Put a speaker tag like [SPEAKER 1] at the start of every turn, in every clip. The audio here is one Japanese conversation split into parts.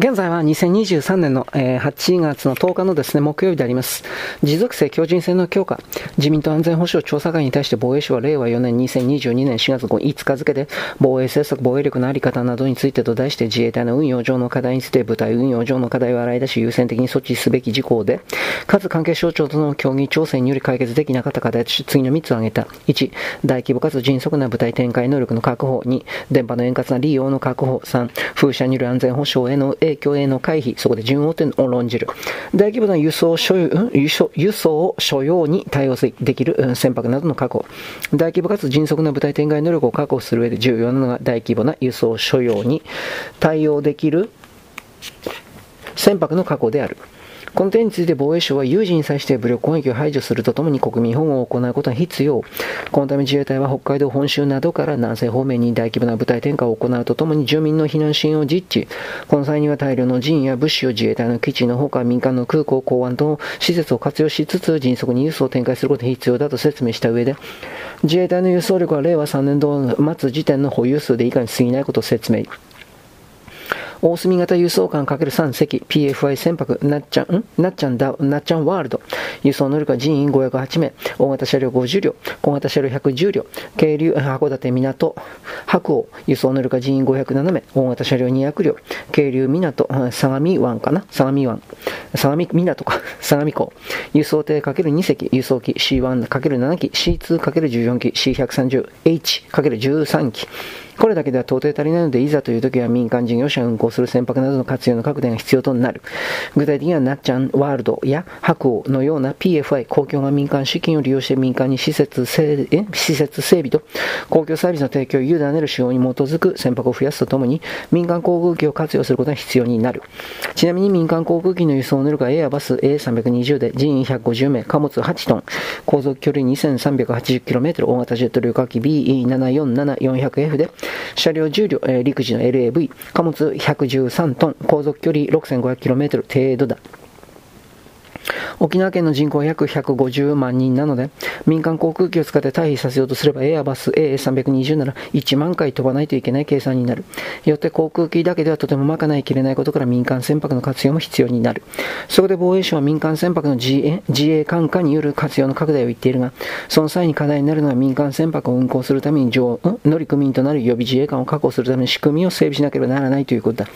[SPEAKER 1] 現在は2023年の、え、8月の10日のですね、木曜日であります。持続性強靭性の強化。自民党安全保障調査会に対して防衛省は令和4年2022年4月5日付で防衛政策防衛力のあり方などについてと題して自衛隊の運用上の課題について部隊運用上の課題を洗い出し優先的に措置すべき事項で、かつ関係省庁との協議調整により解決できなかった課題として次の3つを挙げた。1、大規模かつ迅速な部隊展開能力の確保。2、電波の円滑な利用の確保。3、風車による安全保障への影共栄の回避、そこで順応点を論じる。大規模な輸送所有、輸送輸送所要に対応できる船舶などの確保。大規模かつ迅速な部隊展開能力を確保する上で重要なのが大規模な輸送所要に対応できる船舶の確保である。この点について防衛省は有事に際して武力攻撃を排除するとともに国民保護を行うことが必要。このため自衛隊は北海道本州などから南西方面に大規模な部隊転換を行うとともに住民の避難支援を実地。この際には大量の人員や物資を自衛隊の基地のほか民間の空港、港湾等施設を活用しつつ迅速に輸送を展開することが必要だと説明した上で、自衛隊の輸送力は令和3年度末時点の保有数で以下に過ぎないことを説明。大隅型輸送艦 ×3 隻 PFI 船舶なっちゃん、なっちゃんだ、なっちゃんワールド。輸送能力は人員508名、大型車両50両、小型車両110両、軽流、函館港、白鸚、輸送能力は人員507名、大型車両200両、軽流港、相模湾かな？相模湾、相模港か、相模港、輸送艇 ×2 隻、輸送機 C1×7 機、C2×14 機、C130H×13 機、これだけでは到底足りないので、いざという時は民間事業者運行する船舶などの活用の拡大が必要となる。具体的には、なっちゃんワールドや白鸚のような PFI、公共が民間資金を利用して民間に施設整施設整備と公共サービスの提供を委ねる手法に基づく船舶を増やすとともに、民間航空機を活用することが必要になる。ちなみに民間航空機の輸送能力はエアバス A320 で人員150名、貨物8トン、航続距離 2380km、大型ジェット旅客機 BE747400F で、車両重量、えー、陸自の LAV、貨物113トン、航続距離 6500km 程度だ。沖縄県の人口は約150万人なので、民間航空機を使って退避させようとすれば、エアバス AA320 なら1万回飛ばないといけない計算になる。よって航空機だけではとても賄いきれないことから民間船舶の活用も必要になる。そこで防衛省は民間船舶の自衛自衛艦化による活用の拡大を言っているが、その際に課題になるのは民間船舶を運航するために乗組員となる予備自衛官を確保するための仕組みを整備しなければならないということだ。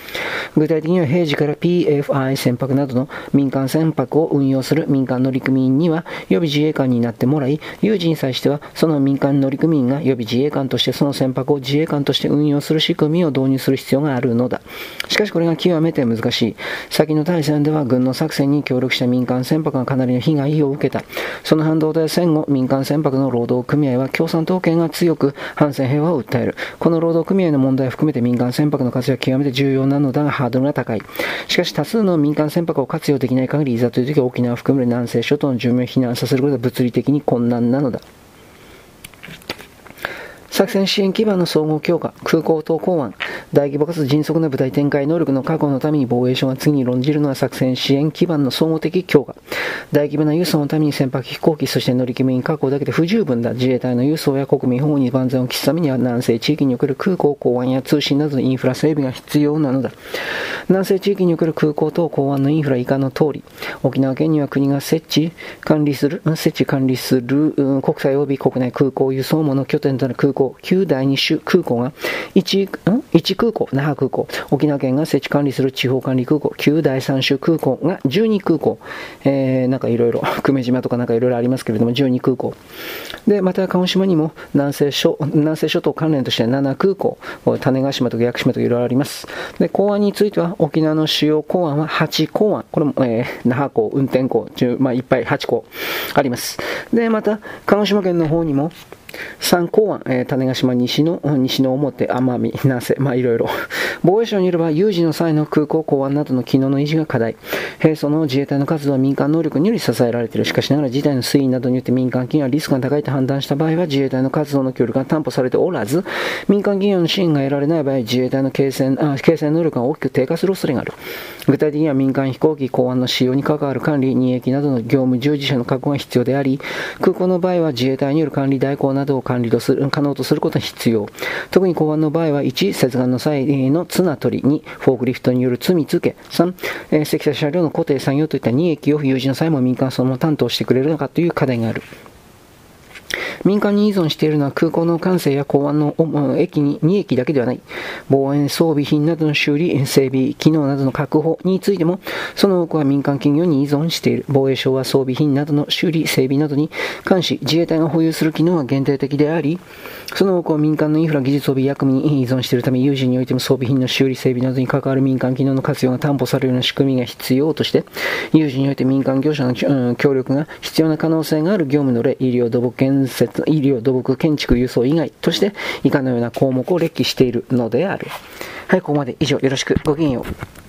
[SPEAKER 1] 具体的には平時から PFI 船舶などの民間船舶を運用する民間乗組員には予備自衛官になってもらい、有事に際してはその民間乗組員が予備自衛官としてその船舶を自衛官として運用する仕組みを導入する必要があるのだ。しかしこれが極めて難しい。先の大戦では軍の作戦に協力した民間船舶がかなりの被害を受けた。その反動で戦後、民間船舶の労働組合は共産党系が強く反戦平和を訴える。この労働組合の問題を含めて民間船舶の活用は極めて重要なのだがハードルが高い。しかし多数の民間船舶を活用できない限り、いざという時は沖縄を含める南西諸島の住民を避難させることは物理的に困難なのだ。作戦支援基盤の総合強化、空港等港湾、大規模かつ迅速な部隊展開能力の確保のために防衛省が次に論じるのは作戦支援基盤の総合的強化。大規模な輸送のために船舶飛行機、そして乗組員確保だけで不十分だ。自衛隊の輸送や国民保護に万全を期すためには南西地域における空港、港湾や通信などのインフラ整備が必要なのだ。南西地域における空港等港湾のインフラ以下の通り、沖縄県には国が設置、管理する、設置管理する、国際及び国内空港輸送網の拠点となる空港港、旧第2種空港が1、1空港、那覇空港、沖縄県が設置管理する地方管理空港、旧第3種空港が12空港、えー、なんかいろいろ、久米島とかなんかいろいろありますけれども、12空港。で、また鹿児島にも南西諸南西諸島関連として7空港、種子島とか屋久島とかいろいろあります。で、港湾については沖縄の主要港湾は8港湾、これも、えー、那覇港、運転港、まあ、いっぱい8港あります。で、また、鹿児島県の方にも、三港湾、えー、種子島西の、西の表、奄美、南西、まあいろいろ。防衛省によれば、有事の際の空港、港湾などの機能の維持が課題。平素の自衛隊の活動は民間能力により支えられている。しかしながら、事態の推移などによって民間企業はリスクが高いと判断した場合は、自衛隊の活動の協力が担保されておらず、民間企業の支援が得られない場合、自衛隊の継戦あ継戦能力が大きく低下する恐れがある。具体的には民間飛行機、港湾の使用に関わる管理、任益などの業務従事者の確保が必要であり、空港の場合は自衛隊による管理代行などなどを管理とする可能とすることが必要。特に公安の場合は、1、接岸の際の綱取り、2、フォークリフトによる積み付け、3、えー、積載車両の固定作業といった2駅を有事の際も民間そのまま担当してくれるのかという課題がある。民間に依存しているのは空港の管制や港湾の駅に2駅だけではない。防衛装備品などの修理、整備、機能などの確保についても、その多くは民間企業に依存している。防衛省は装備品などの修理、整備などに関し、自衛隊が保有する機能は限定的であり、その多くは民間のインフラ技術及び役務に依存しているため、有事においても装備品の修理、整備などに関わる民間機能の活用が担保されるような仕組みが必要として、有事において民間業者の協力が必要な可能性がある業務の例、医療土木建設、医療土木建築輸送以外として、以下のような項目を列記しているのである。はい、ここまで以上よろしく。ごきげんよう。